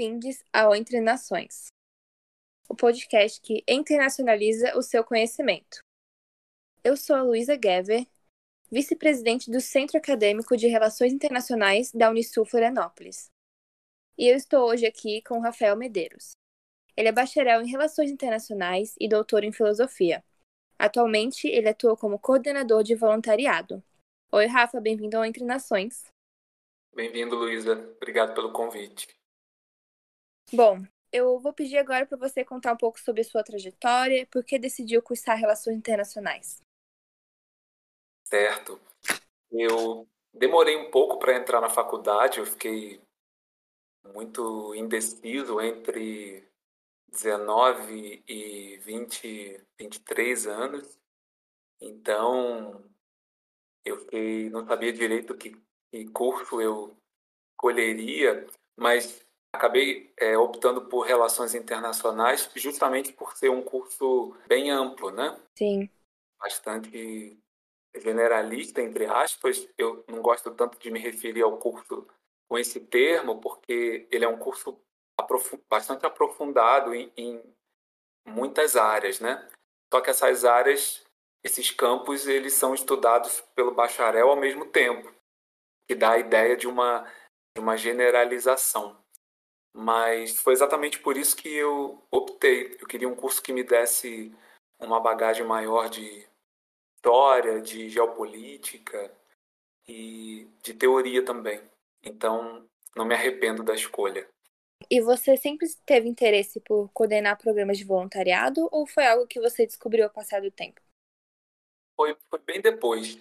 bem-vindos ao Entre Nações, o podcast que internacionaliza o seu conhecimento. Eu sou a Luísa Gever, vice-presidente do Centro Acadêmico de Relações Internacionais da Unisul Florianópolis. E eu estou hoje aqui com Rafael Medeiros. Ele é bacharel em Relações Internacionais e doutor em Filosofia. Atualmente, ele atua como coordenador de voluntariado. Oi, Rafa, bem-vindo ao Entre Nações. Bem-vindo, Luísa. Obrigado pelo convite. Bom, eu vou pedir agora para você contar um pouco sobre sua trajetória e por que decidiu cursar Relações Internacionais. Certo. Eu demorei um pouco para entrar na faculdade, eu fiquei muito indeciso entre 19 e 20, 23 anos. Então, eu fiquei, não sabia direito que, que curso eu escolheria, mas acabei é, optando por relações internacionais justamente por ser um curso bem amplo, né? Sim. Bastante generalista, entre aspas. Eu não gosto tanto de me referir ao curso com esse termo, porque ele é um curso bastante aprofundado em, em muitas áreas, né? Só que essas áreas, esses campos, eles são estudados pelo bacharel ao mesmo tempo, que dá a ideia de uma, de uma generalização. Mas foi exatamente por isso que eu optei. Eu queria um curso que me desse uma bagagem maior de história, de geopolítica e de teoria também. Então, não me arrependo da escolha. E você sempre teve interesse por coordenar programas de voluntariado ou foi algo que você descobriu ao passar do tempo? Foi, foi bem depois.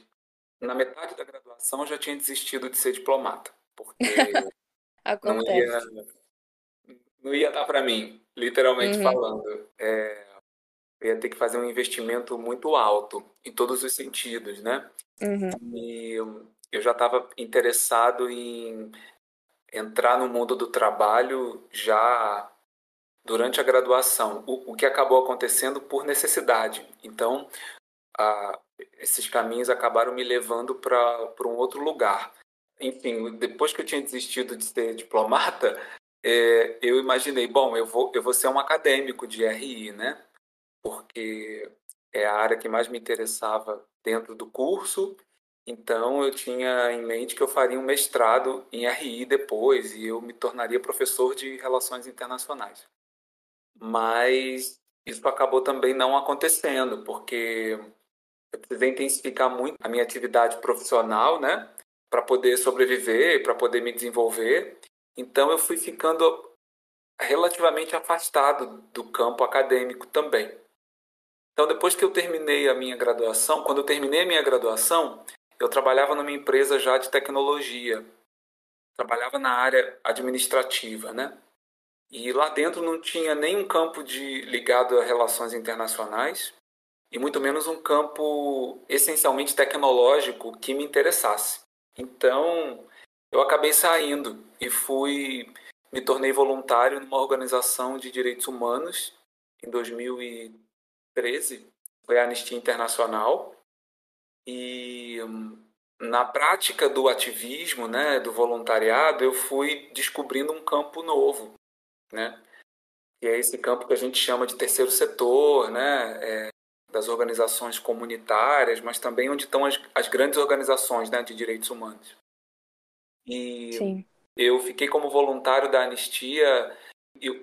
Na metade da graduação eu já tinha desistido de ser diplomata, porque não ia, não ia dar para mim, literalmente uhum. falando. É, eu ia ter que fazer um investimento muito alto em todos os sentidos, né? Uhum. E eu já estava interessado em entrar no mundo do trabalho já durante a graduação, o, o que acabou acontecendo por necessidade. Então, a, esses caminhos acabaram me levando para um outro lugar. Enfim, depois que eu tinha desistido de ser diplomata, é, eu imaginei, bom, eu vou, eu vou ser um acadêmico de RI, né? Porque é a área que mais me interessava dentro do curso então, eu tinha em mente que eu faria um mestrado em RI depois e eu me tornaria professor de relações internacionais. Mas isso acabou também não acontecendo, porque eu precisei intensificar muito a minha atividade profissional, né, para poder sobreviver, para poder me desenvolver. Então, eu fui ficando relativamente afastado do campo acadêmico também. Então, depois que eu terminei a minha graduação, quando eu terminei a minha graduação, eu trabalhava numa empresa já de tecnologia, trabalhava na área administrativa, né? E lá dentro não tinha nenhum campo de ligado a relações internacionais e muito menos um campo essencialmente tecnológico que me interessasse. Então, eu acabei saindo e fui me tornei voluntário numa organização de direitos humanos em 2013, foi a Anistia Internacional. E na prática do ativismo, né, do voluntariado, eu fui descobrindo um campo novo, né? Que é esse campo que a gente chama de terceiro setor, né? É, das organizações comunitárias, mas também onde estão as, as grandes organizações né, de direitos humanos. E Sim. eu fiquei como voluntário da Anistia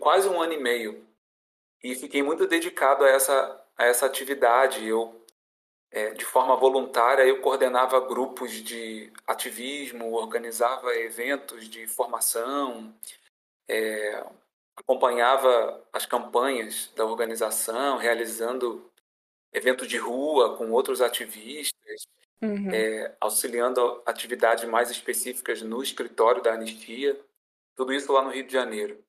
quase um ano e meio. E fiquei muito dedicado a essa, a essa atividade. Eu é, de forma voluntária, eu coordenava grupos de ativismo, organizava eventos de formação, é, acompanhava as campanhas da organização, realizando eventos de rua com outros ativistas, uhum. é, auxiliando atividades mais específicas no escritório da Anistia, tudo isso lá no Rio de Janeiro.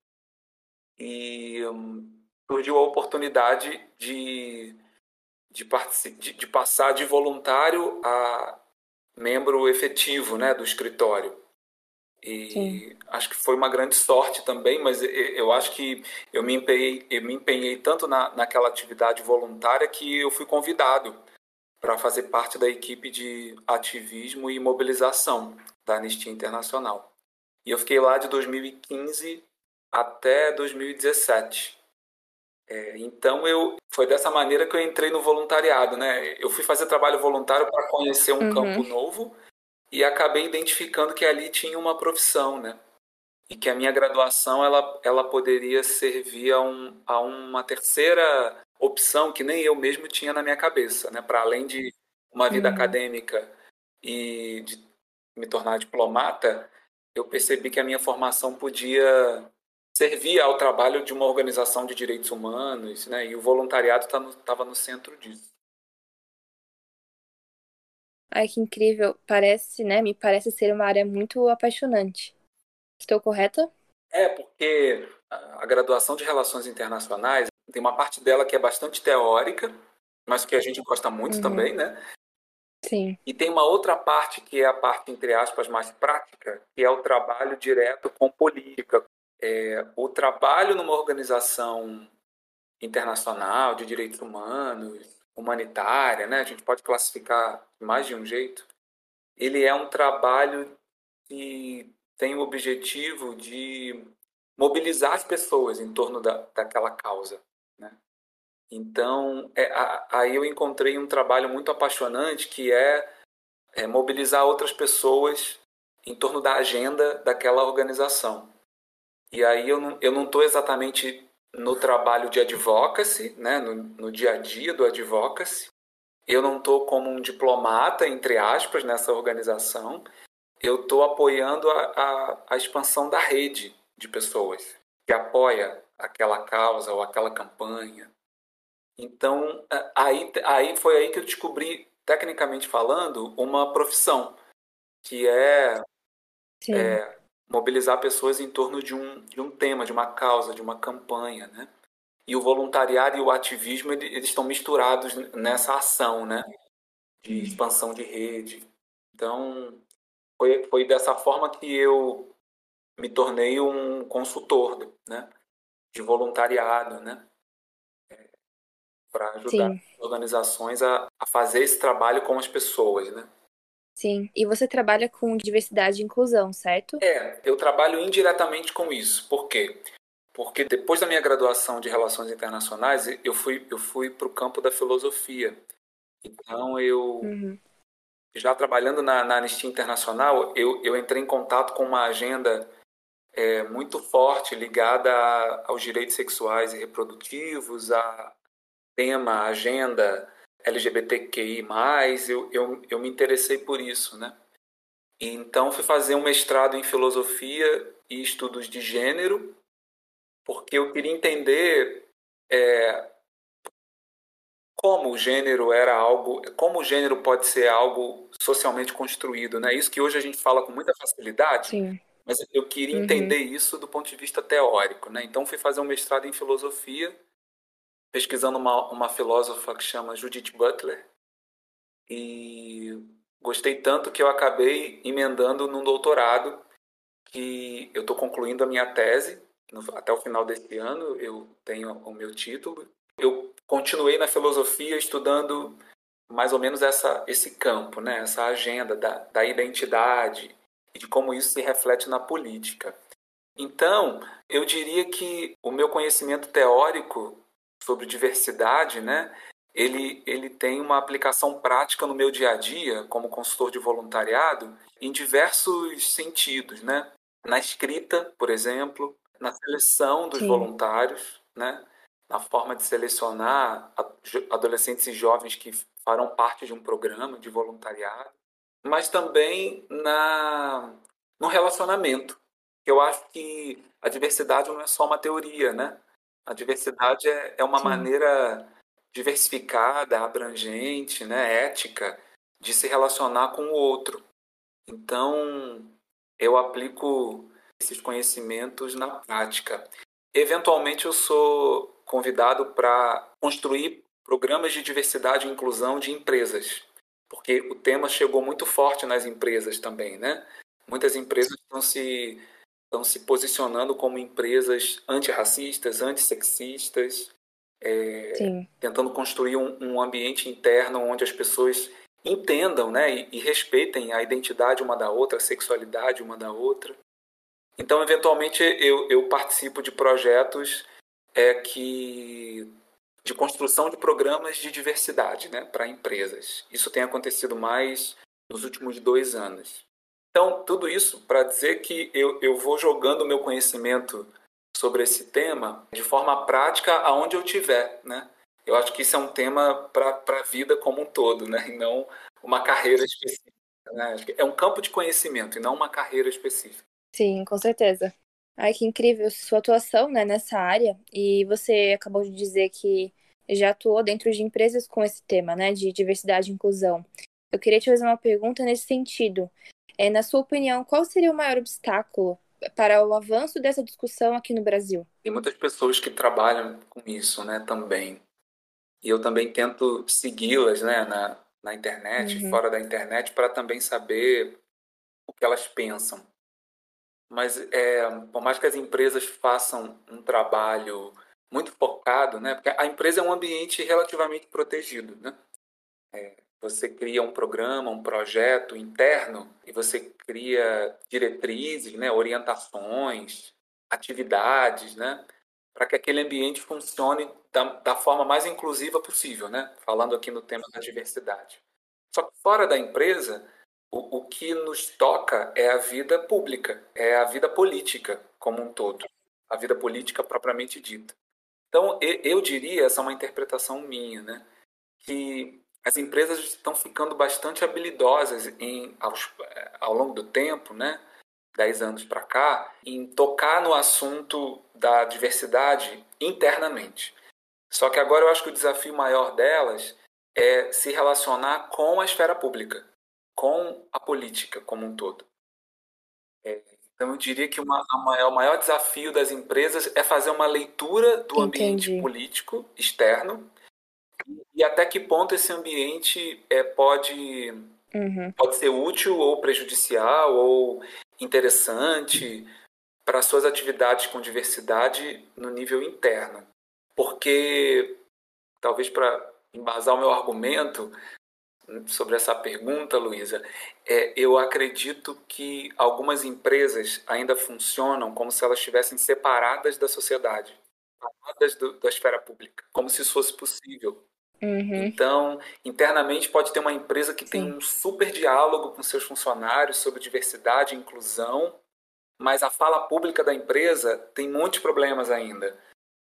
E hum, surgiu a oportunidade de de, de, de passar de voluntário a membro efetivo né, do escritório. E Sim. acho que foi uma grande sorte também, mas eu acho que eu me empenhei, eu me empenhei tanto na, naquela atividade voluntária que eu fui convidado para fazer parte da equipe de ativismo e mobilização da Anistia Internacional. E eu fiquei lá de 2015 até 2017. É, então eu foi dessa maneira que eu entrei no voluntariado, né? Eu fui fazer trabalho voluntário para conhecer um uhum. campo novo e acabei identificando que ali tinha uma profissão, né? E que a minha graduação ela, ela poderia servir a, um, a uma terceira opção que nem eu mesmo tinha na minha cabeça, né? Para além de uma vida uhum. acadêmica e de me tornar diplomata, eu percebi que a minha formação podia servir ao trabalho de uma organização de direitos humanos, né? E o voluntariado estava tá no, no centro disso. Ai, que incrível. Parece, né? Me parece ser uma área muito apaixonante. Estou correta? É, porque a graduação de Relações Internacionais tem uma parte dela que é bastante teórica, mas que a gente gosta muito uhum. também, né? Sim. E tem uma outra parte que é a parte, entre aspas, mais prática, que é o trabalho direto com política. É, o trabalho numa organização internacional de direitos humanos, humanitária, né? a gente pode classificar de mais de um jeito, ele é um trabalho que tem o objetivo de mobilizar as pessoas em torno da, daquela causa. Então, é, a, aí eu encontrei um trabalho muito apaixonante que é, é mobilizar outras pessoas em torno da agenda daquela organização. E aí eu não, eu não estou exatamente no trabalho de advocacy, né, no, no dia a dia do advocacy. Eu não estou como um diplomata, entre aspas, nessa organização. Eu estou apoiando a, a, a expansão da rede de pessoas que apoia aquela causa ou aquela campanha. Então, aí, aí foi aí que eu descobri, tecnicamente falando, uma profissão, que é, é, mobilizar pessoas em torno de um, de um tema, de uma causa, de uma campanha, né? E o voluntariado e o ativismo, eles estão misturados nessa ação, né? De expansão de rede. Então, foi, foi dessa forma que eu me tornei um consultor, né? De voluntariado, né? Para ajudar Sim. organizações a, a fazer esse trabalho com as pessoas, né? Sim, e você trabalha com diversidade e inclusão, certo? É, eu trabalho indiretamente com isso. Por quê? Porque depois da minha graduação de Relações Internacionais, eu fui, eu fui para o campo da filosofia. Então, eu, uhum. já trabalhando na, na Anistia Internacional, eu, eu entrei em contato com uma agenda é, muito forte ligada a, aos direitos sexuais e reprodutivos, a, tema, agenda LGBTQI+, eu, eu, eu me interessei por isso, né? Então fui fazer um mestrado em filosofia e estudos de gênero, porque eu queria entender é, como o gênero era algo, como o gênero pode ser algo socialmente construído, né? Isso que hoje a gente fala com muita facilidade, Sim. mas eu queria uhum. entender isso do ponto de vista teórico, né? Então fui fazer um mestrado em filosofia pesquisando uma, uma filósofa que chama Judith Butler e gostei tanto que eu acabei emendando num doutorado que eu estou concluindo a minha tese no, até o final desse ano eu tenho o meu título. Eu continuei na filosofia estudando mais ou menos essa esse campo né essa agenda da, da identidade e de como isso se reflete na política. Então eu diria que o meu conhecimento teórico sobre diversidade, né? Ele, ele tem uma aplicação prática no meu dia a dia, como consultor de voluntariado, em diversos sentidos, né? Na escrita, por exemplo, na seleção dos Sim. voluntários, né? Na forma de selecionar adolescentes e jovens que farão parte de um programa de voluntariado, mas também na no relacionamento. Eu acho que a diversidade não é só uma teoria, né? A diversidade é, é uma Sim. maneira diversificada, abrangente, né, ética, de se relacionar com o outro. Então, eu aplico esses conhecimentos na prática. Eventualmente, eu sou convidado para construir programas de diversidade e inclusão de empresas, porque o tema chegou muito forte nas empresas também, né? Muitas empresas estão se estão se posicionando como empresas antirracistas, antissexistas, é, tentando construir um, um, ambiente interno onde as pessoas entendam né, e, e, respeitem a identidade uma da outra, a sexualidade uma da outra. Então, eventualmente, eu, eu participo de projetos é, que de construção de programas de diversidade né, para empresas. Isso tem acontecido mais nos últimos dois anos. Então, tudo isso para dizer que eu, eu vou jogando o meu conhecimento sobre esse tema de forma prática aonde eu tiver, né? Eu acho que isso é um tema para a vida como um todo, né? E não uma carreira específica. Né? É um campo de conhecimento e não uma carreira específica. Sim, com certeza. Ai, que incrível sua atuação né, nessa área. E você acabou de dizer que já atuou dentro de empresas com esse tema, né, de diversidade e inclusão. Eu queria te fazer uma pergunta nesse sentido. É, na sua opinião, qual seria o maior obstáculo para o avanço dessa discussão aqui no Brasil? Tem muitas pessoas que trabalham com isso, né, também. E eu também tento segui-las, né, na, na internet, uhum. fora da internet, para também saber o que elas pensam. Mas é, por mais que as empresas façam um trabalho muito focado, né? Porque a empresa é um ambiente relativamente protegido, né? É, você cria um programa, um projeto interno e você cria diretrizes, né? Orientações, atividades, né? Para que aquele ambiente funcione da, da forma mais inclusiva possível, né? Falando aqui no tema da diversidade. Só que fora da empresa, o, o que nos toca é a vida pública, é a vida política como um todo, a vida política propriamente dita. Então, eu diria, essa é uma interpretação minha, né, que as empresas estão ficando bastante habilidosas em, aos, ao longo do tempo, né, 10 anos para cá, em tocar no assunto da diversidade internamente. Só que agora eu acho que o desafio maior delas é se relacionar com a esfera pública com a política como um todo. É, então, eu diria que uma, maior, o maior desafio das empresas é fazer uma leitura do Entendi. ambiente político externo e até que ponto esse ambiente é, pode, uhum. pode ser útil ou prejudicial ou interessante para suas atividades com diversidade no nível interno. Porque, talvez para embasar o meu argumento, sobre essa pergunta, Luísa, é, eu acredito que algumas empresas ainda funcionam como se elas estivessem separadas da sociedade, separadas do, da esfera pública, como se isso fosse possível. Uhum. Então, internamente pode ter uma empresa que Sim. tem um super diálogo com seus funcionários sobre diversidade e inclusão, mas a fala pública da empresa tem muitos problemas ainda.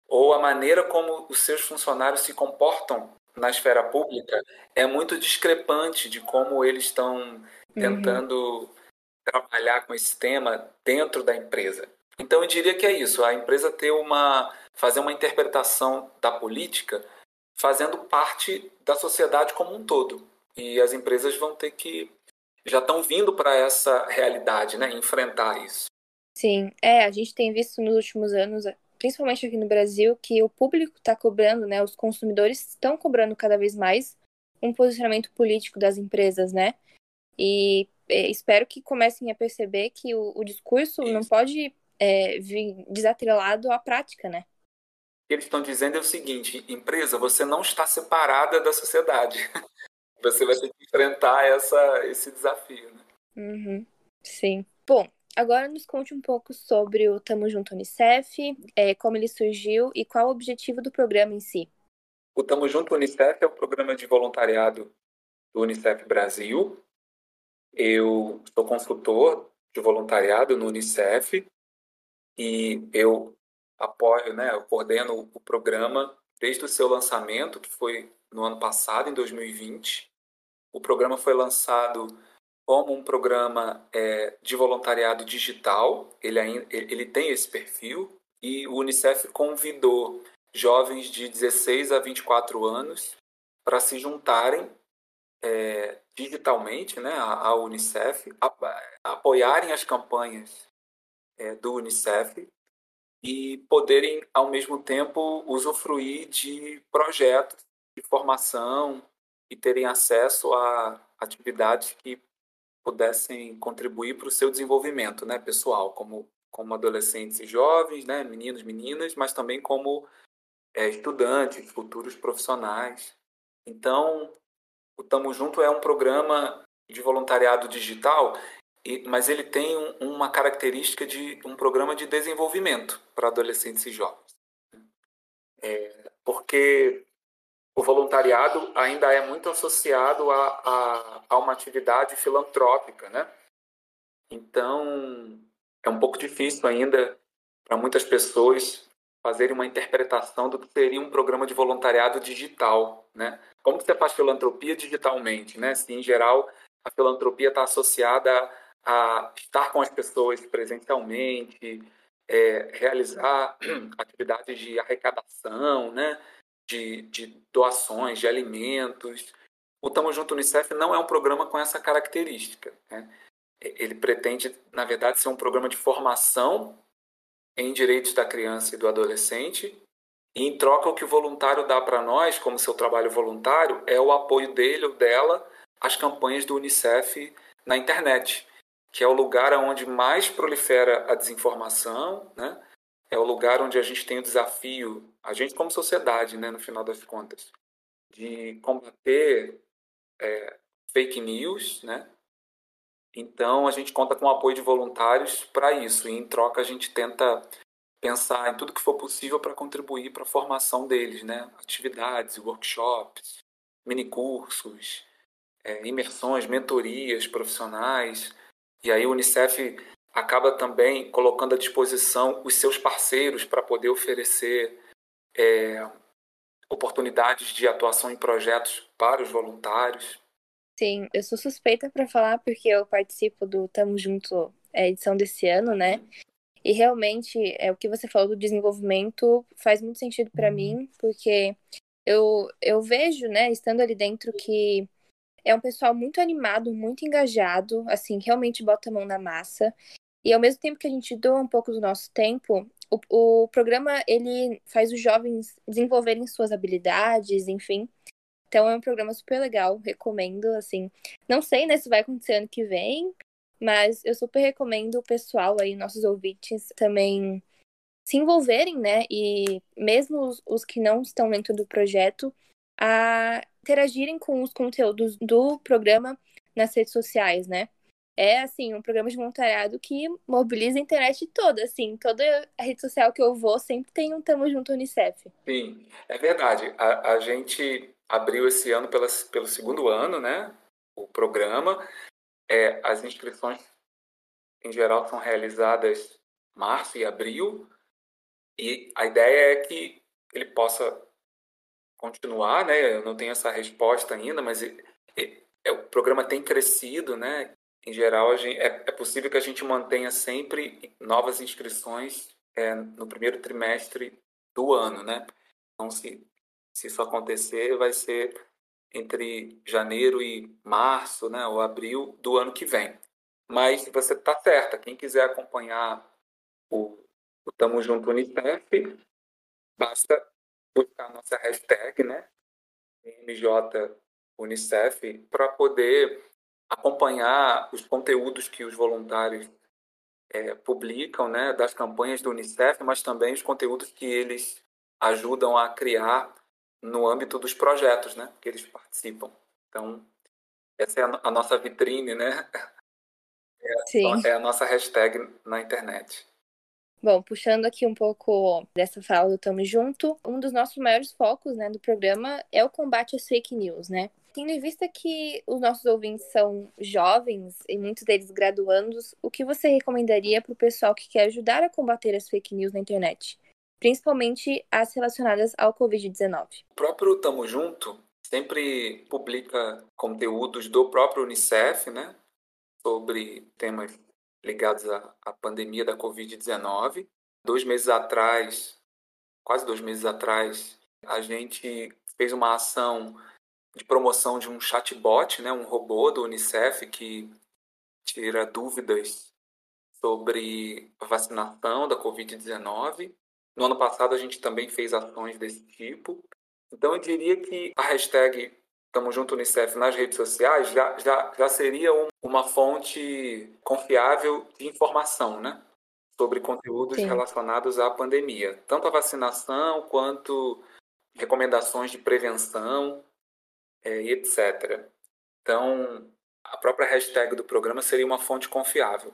Ou a maneira como os seus funcionários se comportam na esfera pública é muito discrepante de como eles estão uhum. tentando uhum. trabalhar com esse tema dentro da empresa. Então eu diria que é isso, a empresa ter uma fazer uma interpretação da política fazendo parte da sociedade como um todo. E as empresas vão ter que já estão vindo para essa realidade, né, enfrentar isso. Sim, é, a gente tem visto nos últimos anos principalmente aqui no Brasil, que o público está cobrando, né? Os consumidores estão cobrando cada vez mais um posicionamento político das empresas, né? E é, espero que comecem a perceber que o, o discurso Isso. não pode é, vir desatrelado à prática, né? Eles estão dizendo é o seguinte: empresa, você não está separada da sociedade. Você vai ter que enfrentar essa, esse desafio. Né? Uhum. Sim. Bom, Agora nos conte um pouco sobre o Tamo Junto Unicef, é, como ele surgiu e qual o objetivo do programa em si. O Tamo Junto Unicef é o programa de voluntariado do Unicef Brasil. Eu sou consultor de voluntariado no Unicef e eu apoio, né, eu coordeno o programa desde o seu lançamento, que foi no ano passado, em 2020. O programa foi lançado como um programa é, de voluntariado digital, ele, ainda, ele tem esse perfil, e o Unicef convidou jovens de 16 a 24 anos para se juntarem é, digitalmente né, à, Unicef, a, a, apoiarem as campanhas é, do Unicef e poderem, ao mesmo tempo, usufruir de projetos de formação e terem acesso a atividades que pudessem contribuir para o seu desenvolvimento né, pessoal, como, como adolescentes e jovens, né, meninos, meninas, mas também como é, estudantes, futuros profissionais. Então, o Tamo Junto é um programa de voluntariado digital mas ele tem um, uma característica de um programa de desenvolvimento para adolescentes e jovens. É, porque o voluntariado ainda é muito associado a, a, a uma atividade filantrópica, né? Então, é um pouco difícil ainda para muitas pessoas fazerem uma interpretação do que seria um programa de voluntariado digital, né? Como você faz filantropia digitalmente, né? Se em geral a filantropia está associada a, estar com as pessoas presencialmente, é, realizar atividades de arrecadação, né? De, de doações de alimentos. O Tamo Junto Unicef não é um programa com essa característica. Né? Ele pretende, na verdade, ser um programa de formação em direitos da criança e do adolescente. E em troca, o que o voluntário dá para nós, como seu trabalho voluntário, é o apoio dele ou dela às campanhas do Unicef na internet, que é o lugar onde mais prolifera a desinformação, né? É o lugar onde a gente tem o desafio, a gente como sociedade, né, no final das contas, de combater é, fake news, né? Então, a gente conta com o apoio de voluntários para isso. E, em troca, a gente tenta pensar em tudo que for possível para contribuir para a formação deles, né? Atividades, workshops, minicursos, é, imersões, mentorias profissionais. E aí o Unicef acaba também colocando à disposição os seus parceiros para poder oferecer é, oportunidades de atuação em projetos para os voluntários. Sim, eu sou suspeita para falar porque eu participo do Tamo Junto, é, edição desse ano, né? E realmente, é o que você falou do desenvolvimento faz muito sentido para mim, porque eu, eu vejo, né, estando ali dentro, que é um pessoal muito animado, muito engajado, assim, realmente bota a mão na massa. E ao mesmo tempo que a gente doa um pouco do nosso tempo, o, o programa ele faz os jovens desenvolverem suas habilidades, enfim. Então é um programa super legal, recomendo, assim. Não sei, né, se vai acontecer ano que vem, mas eu super recomendo o pessoal aí, nossos ouvintes, também se envolverem, né? E mesmo os, os que não estão dentro do projeto, a interagirem com os conteúdos do programa nas redes sociais, né? É, assim, um programa de voluntariado que mobiliza a internet toda, assim. Toda a rede social que eu vou sempre tem um Tamo Junto Unicef. Sim, é verdade. A, a gente abriu esse ano pela, pelo segundo ano, né? O programa. É, as inscrições, em geral, são realizadas março e abril. E a ideia é que ele possa continuar, né? Eu não tenho essa resposta ainda, mas é, é, o programa tem crescido, né? Em geral, gente, é, é, possível que a gente mantenha sempre novas inscrições é, no primeiro trimestre do ano, né? Então, se se isso acontecer, vai ser entre janeiro e março, né, ou abril do ano que vem. Mas você está certa, quem quiser acompanhar o, o Tamo Junto Unicef, basta buscar a nossa hashtag, né, MJ Unicef, para poder acompanhar os conteúdos que os voluntários é, publicam, né, das campanhas do Unicef, mas também os conteúdos que eles ajudam a criar no âmbito dos projetos né, que eles participam. Então, essa é a, a nossa vitrine, né? É, Sim. é a nossa hashtag na internet. Bom, puxando aqui um pouco dessa fala do Tamo Junto, um dos nossos maiores focos né, do programa é o combate às fake news, né? Tendo em vista que os nossos ouvintes são jovens e muitos deles graduandos, o que você recomendaria para o pessoal que quer ajudar a combater as fake news na internet? principalmente as relacionadas ao Covid-19. O próprio Tamo Junto sempre publica conteúdos do próprio Unicef, né, sobre temas ligados à, à pandemia da Covid-19. Dois meses atrás, quase dois meses atrás, a gente fez uma ação de promoção de um chatbot, né, um robô do Unicef que tira dúvidas sobre a vacinação da Covid-19. No ano passado a gente também fez ações desse tipo. Então eu diria que a hashtag Tamo Junto Unicef nas redes sociais já, já, já seria um, uma fonte confiável de informação, né? Sobre conteúdos Sim. relacionados à pandemia. Tanto a vacinação quanto recomendações de prevenção é, e etc. Então, a própria hashtag do programa seria uma fonte confiável.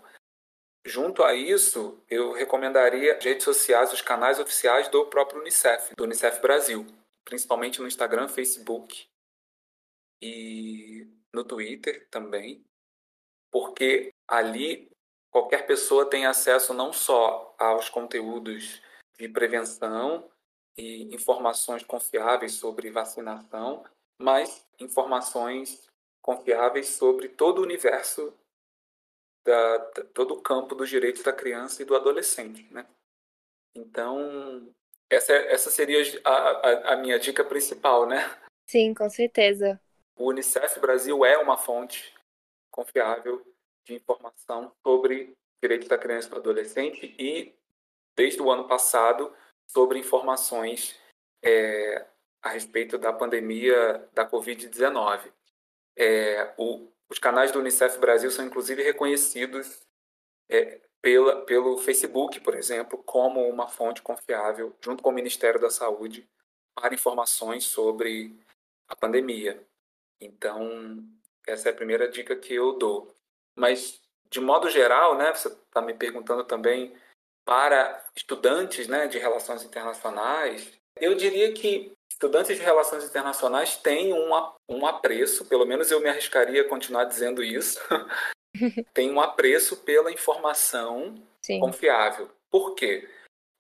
Junto a isso, eu recomendaria as redes sociais, os canais oficiais do próprio Unicef, do Unicef Brasil, principalmente no Instagram, Facebook e no Twitter também, porque ali qualquer pessoa tem acesso não só aos conteúdos de prevenção e informações confiáveis sobre vacinação, mas informações confiáveis sobre todo o universo, da, todo o campo dos direitos da criança e do adolescente, né? Então, essa, essa seria a, a, a minha dica principal, né? Sim, com certeza. O Unicef Brasil é uma fonte confiável de informação sobre direitos da criança e do adolescente e, desde o ano passado, sobre informações é, a respeito da pandemia da Covid-19. É, os canais do Unicef Brasil são, inclusive, reconhecidos é, pela, pelo Facebook, por exemplo, como uma fonte confiável, junto com o Ministério da Saúde, para informações sobre a pandemia. Então, essa é a primeira dica que eu dou. Mas, de modo geral, né, você está me perguntando também para estudantes né, de relações internacionais, eu diria que estudantes de relações internacionais têm um, um apreço, pelo menos eu me arriscaria a continuar dizendo isso, tem um apreço pela informação Sim. confiável. Por quê?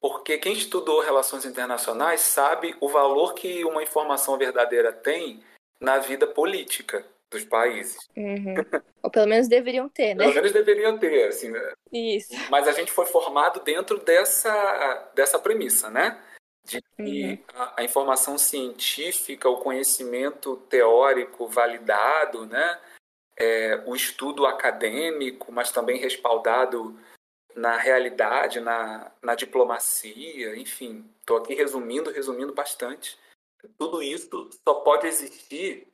Porque quem estudou relações internacionais sabe o valor que uma informação verdadeira tem na vida política dos países. Uhum. Ou pelo menos deveriam ter, né? Pelo menos deveriam ter, assim. Né? Isso. Mas a gente foi formado dentro dessa, dessa premissa, né? De que uhum. a, a, informação científica, o conhecimento teórico validado, né? É, o estudo acadêmico, mas também respaldado na realidade, na, na diplomacia, enfim. Estou aqui resumindo, resumindo bastante. Tudo isso só pode existir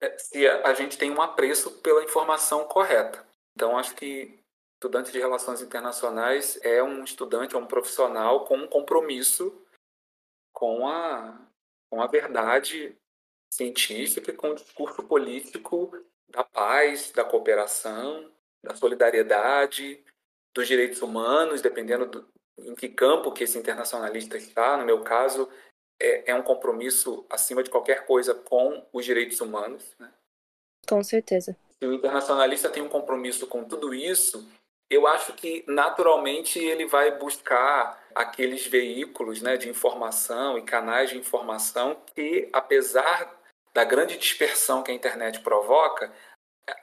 é, se a gente tem um apreço pela informação correta. Então, acho que estudante de relações internacionais é um estudante, é um profissional com um compromisso com a, com a verdade científica e com o discurso político da paz, da cooperação, da solidariedade, dos direitos humanos, dependendo do, em que campo que esse internacionalista está. No meu caso, é, é um compromisso, acima de qualquer coisa, com os direitos humanos. Né? Com certeza. Se o internacionalista tem um compromisso com tudo isso, eu acho que naturalmente ele vai buscar aqueles veículos né, de informação e canais de informação que, apesar da grande dispersão que a internet provoca,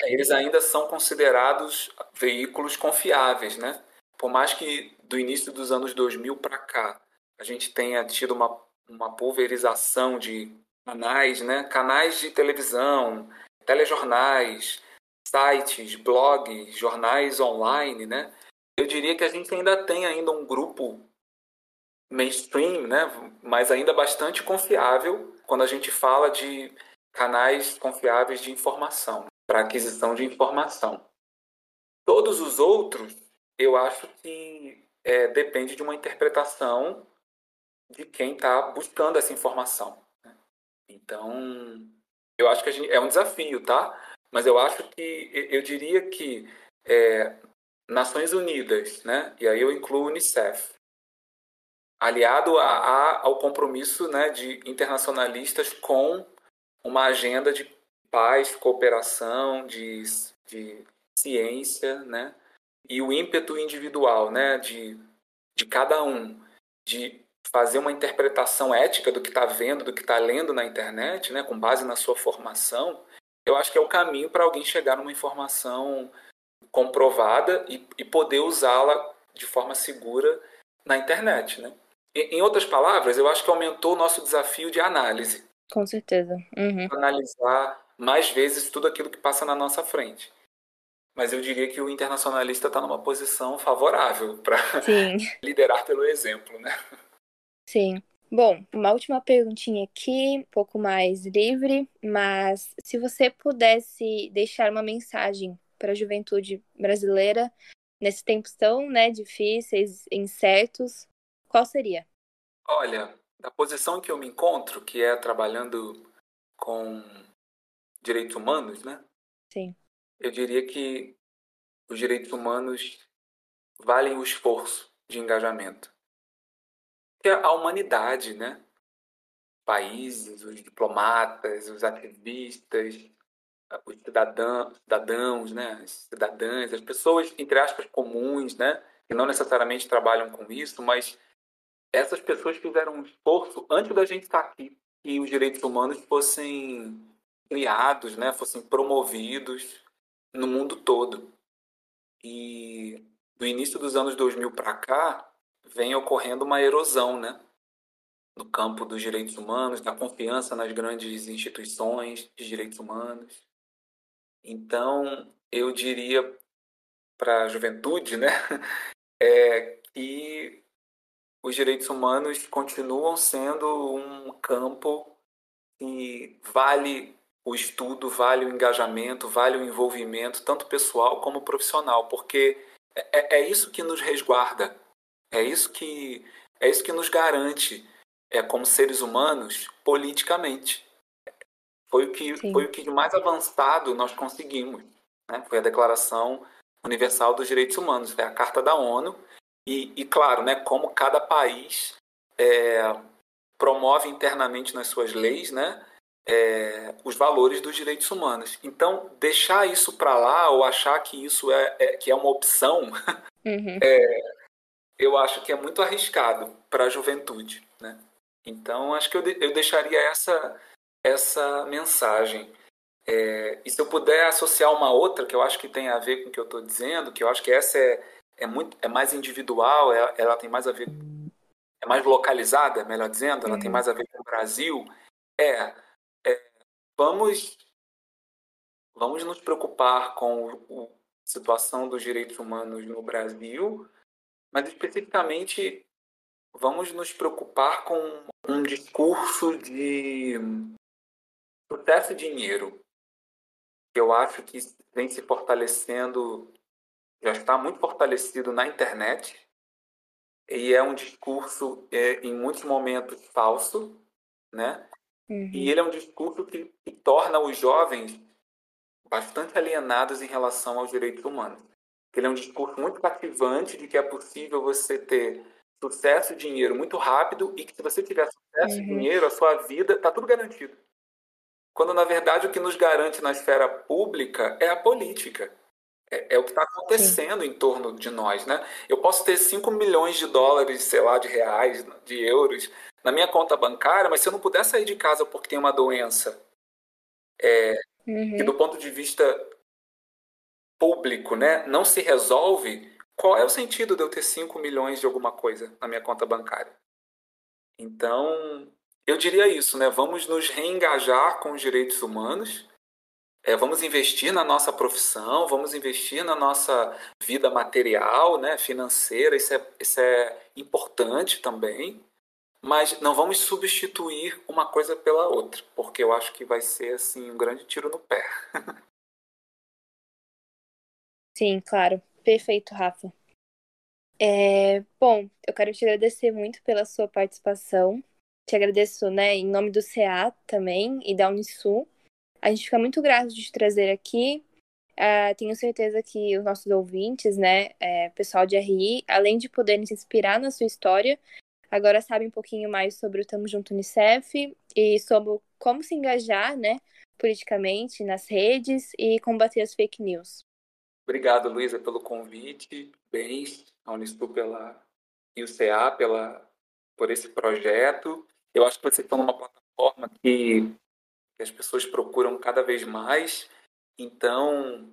eles ainda são considerados veículos confiáveis, né? Por mais que do início dos anos 2000 para cá a gente tenha tido uma uma pulverização de canais, né? canais de televisão, telejornais, sites, blogs, jornais online, né? Eu diria que a gente ainda tem ainda um grupo mainstream, né? mas ainda bastante confiável quando a gente fala de canais confiáveis de informação, para aquisição de informação. Todos os outros, eu acho que é, depende de uma interpretação de quem está buscando essa informação. Né? Então, eu acho que gente, é um desafio, tá? Mas eu acho que, eu diria que é, Nações Unidas, né? e aí eu incluo o Unicef, aliado a, a, ao compromisso né, de internacionalistas com uma agenda de paz, cooperação, de, de ciência, né? e o ímpeto individual né, de, de cada um de fazer uma interpretação ética do que está vendo, do que está lendo na internet, né, com base na sua formação, eu acho que é o caminho para alguém chegar numa informação comprovada e, e poder usá-la de forma segura na internet, né? Em outras palavras, eu acho que aumentou o nosso desafio de análise. Com certeza. Uhum. Analisar mais vezes tudo aquilo que passa na nossa frente. Mas eu diria que o internacionalista está numa posição favorável para liderar pelo exemplo, né? Sim. Bom, uma última perguntinha aqui, um pouco mais livre, mas se você pudesse deixar uma mensagem para a juventude brasileira nesses tempos tão né, difíceis, incertos, qual seria? Olha, da posição que eu me encontro, que é trabalhando com direitos humanos, né? Sim. Eu diria que os direitos humanos valem o esforço de engajamento. A humanidade, né? Países, os diplomatas, os ativistas, os cidadãos, cidadãos, né? As cidadãs, as pessoas, entre aspas, comuns, né? Que não necessariamente trabalham com isso, mas essas pessoas fizeram um esforço antes da gente estar aqui, que os direitos humanos fossem criados, né? Fossem promovidos no mundo todo. E do início dos anos 2000 para cá, vem ocorrendo uma erosão, né? No campo dos direitos humanos, da confiança nas grandes instituições de direitos humanos. Então, eu diria para a juventude, né, é que os direitos humanos continuam sendo um campo que vale o estudo, vale o engajamento, vale o envolvimento, tanto pessoal como profissional, porque é, é isso que nos resguarda, é isso que é isso que nos garante, é como seres humanos politicamente. Foi o que Sim. foi o que mais avançado nós conseguimos, né? Foi a Declaração Universal dos Direitos Humanos, é a Carta da ONU e, e claro, né? Como cada país é, promove internamente nas suas leis, né? é, os valores dos direitos humanos. Então, deixar isso para lá ou achar que isso é, é, que é uma opção, uhum. é, eu acho que é muito arriscado para a juventude, né? Então, acho que eu, de, eu deixaria essa essa mensagem. É, e se eu puder associar uma outra que eu acho que tem a ver com o que eu estou dizendo, que eu acho que essa é, é muito é mais individual, ela, ela tem mais a ver é mais localizada, melhor dizendo, ela uhum. tem mais a ver com o Brasil. É Vamos, vamos nos preocupar com a situação dos direitos humanos no Brasil, mas especificamente vamos nos preocupar com um discurso de sucesso e dinheiro, que eu acho que vem se fortalecendo, já está muito fortalecido na internet, e é um discurso, é, em muitos momentos, falso, né? Uhum. E ele é um discurso que, que torna os jovens bastante alienados em relação aos direitos humanos. Ele é um discurso muito cativante de que é possível você ter sucesso e dinheiro muito rápido e que se você tiver sucesso e uhum. dinheiro, a sua vida está tudo garantido. Quando, na verdade, o que nos garante na esfera pública é a política. É, é o que está acontecendo Sim. em torno de nós, né? Eu posso ter 5 milhões de dólares, sei lá, de reais, de euros, na minha conta bancária, mas se eu não puder sair de casa porque tem uma doença, é, uhum. que do ponto de vista público, né, não se resolve, qual é o sentido de eu ter 5 milhões de alguma coisa na minha conta bancária? Então, eu diria isso, né? Vamos nos reengajar com os direitos humanos, é, vamos investir na nossa profissão, vamos investir na nossa vida material, né, financeira, isso é, isso é importante também mas não vamos substituir uma coisa pela outra, porque eu acho que vai ser assim um grande tiro no pé. Sim, claro. Perfeito, Rafa. É, bom, eu quero te agradecer muito pela sua participação. Te agradeço, né, em nome do CA também e da Unisul. A gente fica muito grato de te trazer aqui. Uh, tenho certeza que os nossos ouvintes, né, é, pessoal de RI, além de poderem se inspirar na sua história, agora sabe um pouquinho mais sobre o Tamo Junto Unicef e sobre como se engajar, né, politicamente nas redes e combater as fake news. Obrigado, Luísa, pelo convite. Bens, a Unistur pela e o CA pela por esse projeto. Eu acho que vocês estão numa plataforma que, que as pessoas procuram cada vez mais. Então,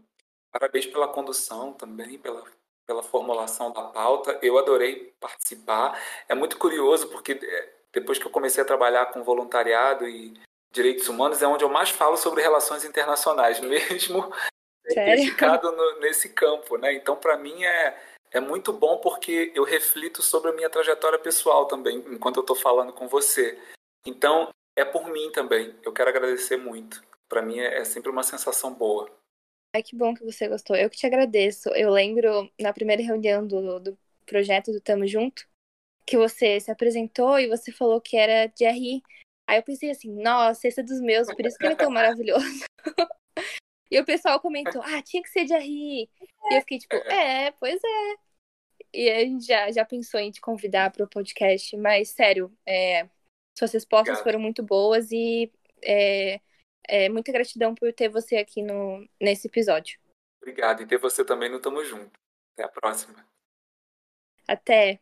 parabéns pela condução também, pela pela formulação da pauta. Eu adorei participar. É muito curioso porque é, depois que eu comecei a trabalhar com voluntariado e direitos humanos é onde eu mais falo sobre relações internacionais, mesmo dedicado nesse campo, né? Então, para mim é é muito bom porque eu reflito sobre a minha trajetória pessoal também, enquanto eu estou falando com você. Então, é por mim também. Eu quero agradecer muito. Para mim é, é sempre uma sensação boa. Ai, que bom que você gostou. Eu que te agradeço. Eu lembro na primeira reunião do, do projeto do Tamo Junto, que você se apresentou e você falou que era de RI. Aí eu pensei assim, nossa, esse é dos meus, por isso que ele é tão maravilhoso. E o pessoal comentou, ah, tinha que ser de RI. E eu fiquei tipo, é, pois é. E a gente já, já pensou em te convidar para o podcast, mas sério, é, suas respostas Obrigado. foram muito boas e é, é, muita gratidão por ter você aqui no, nesse episódio. Obrigado, e ter você também no Tamo Junto. Até a próxima. Até.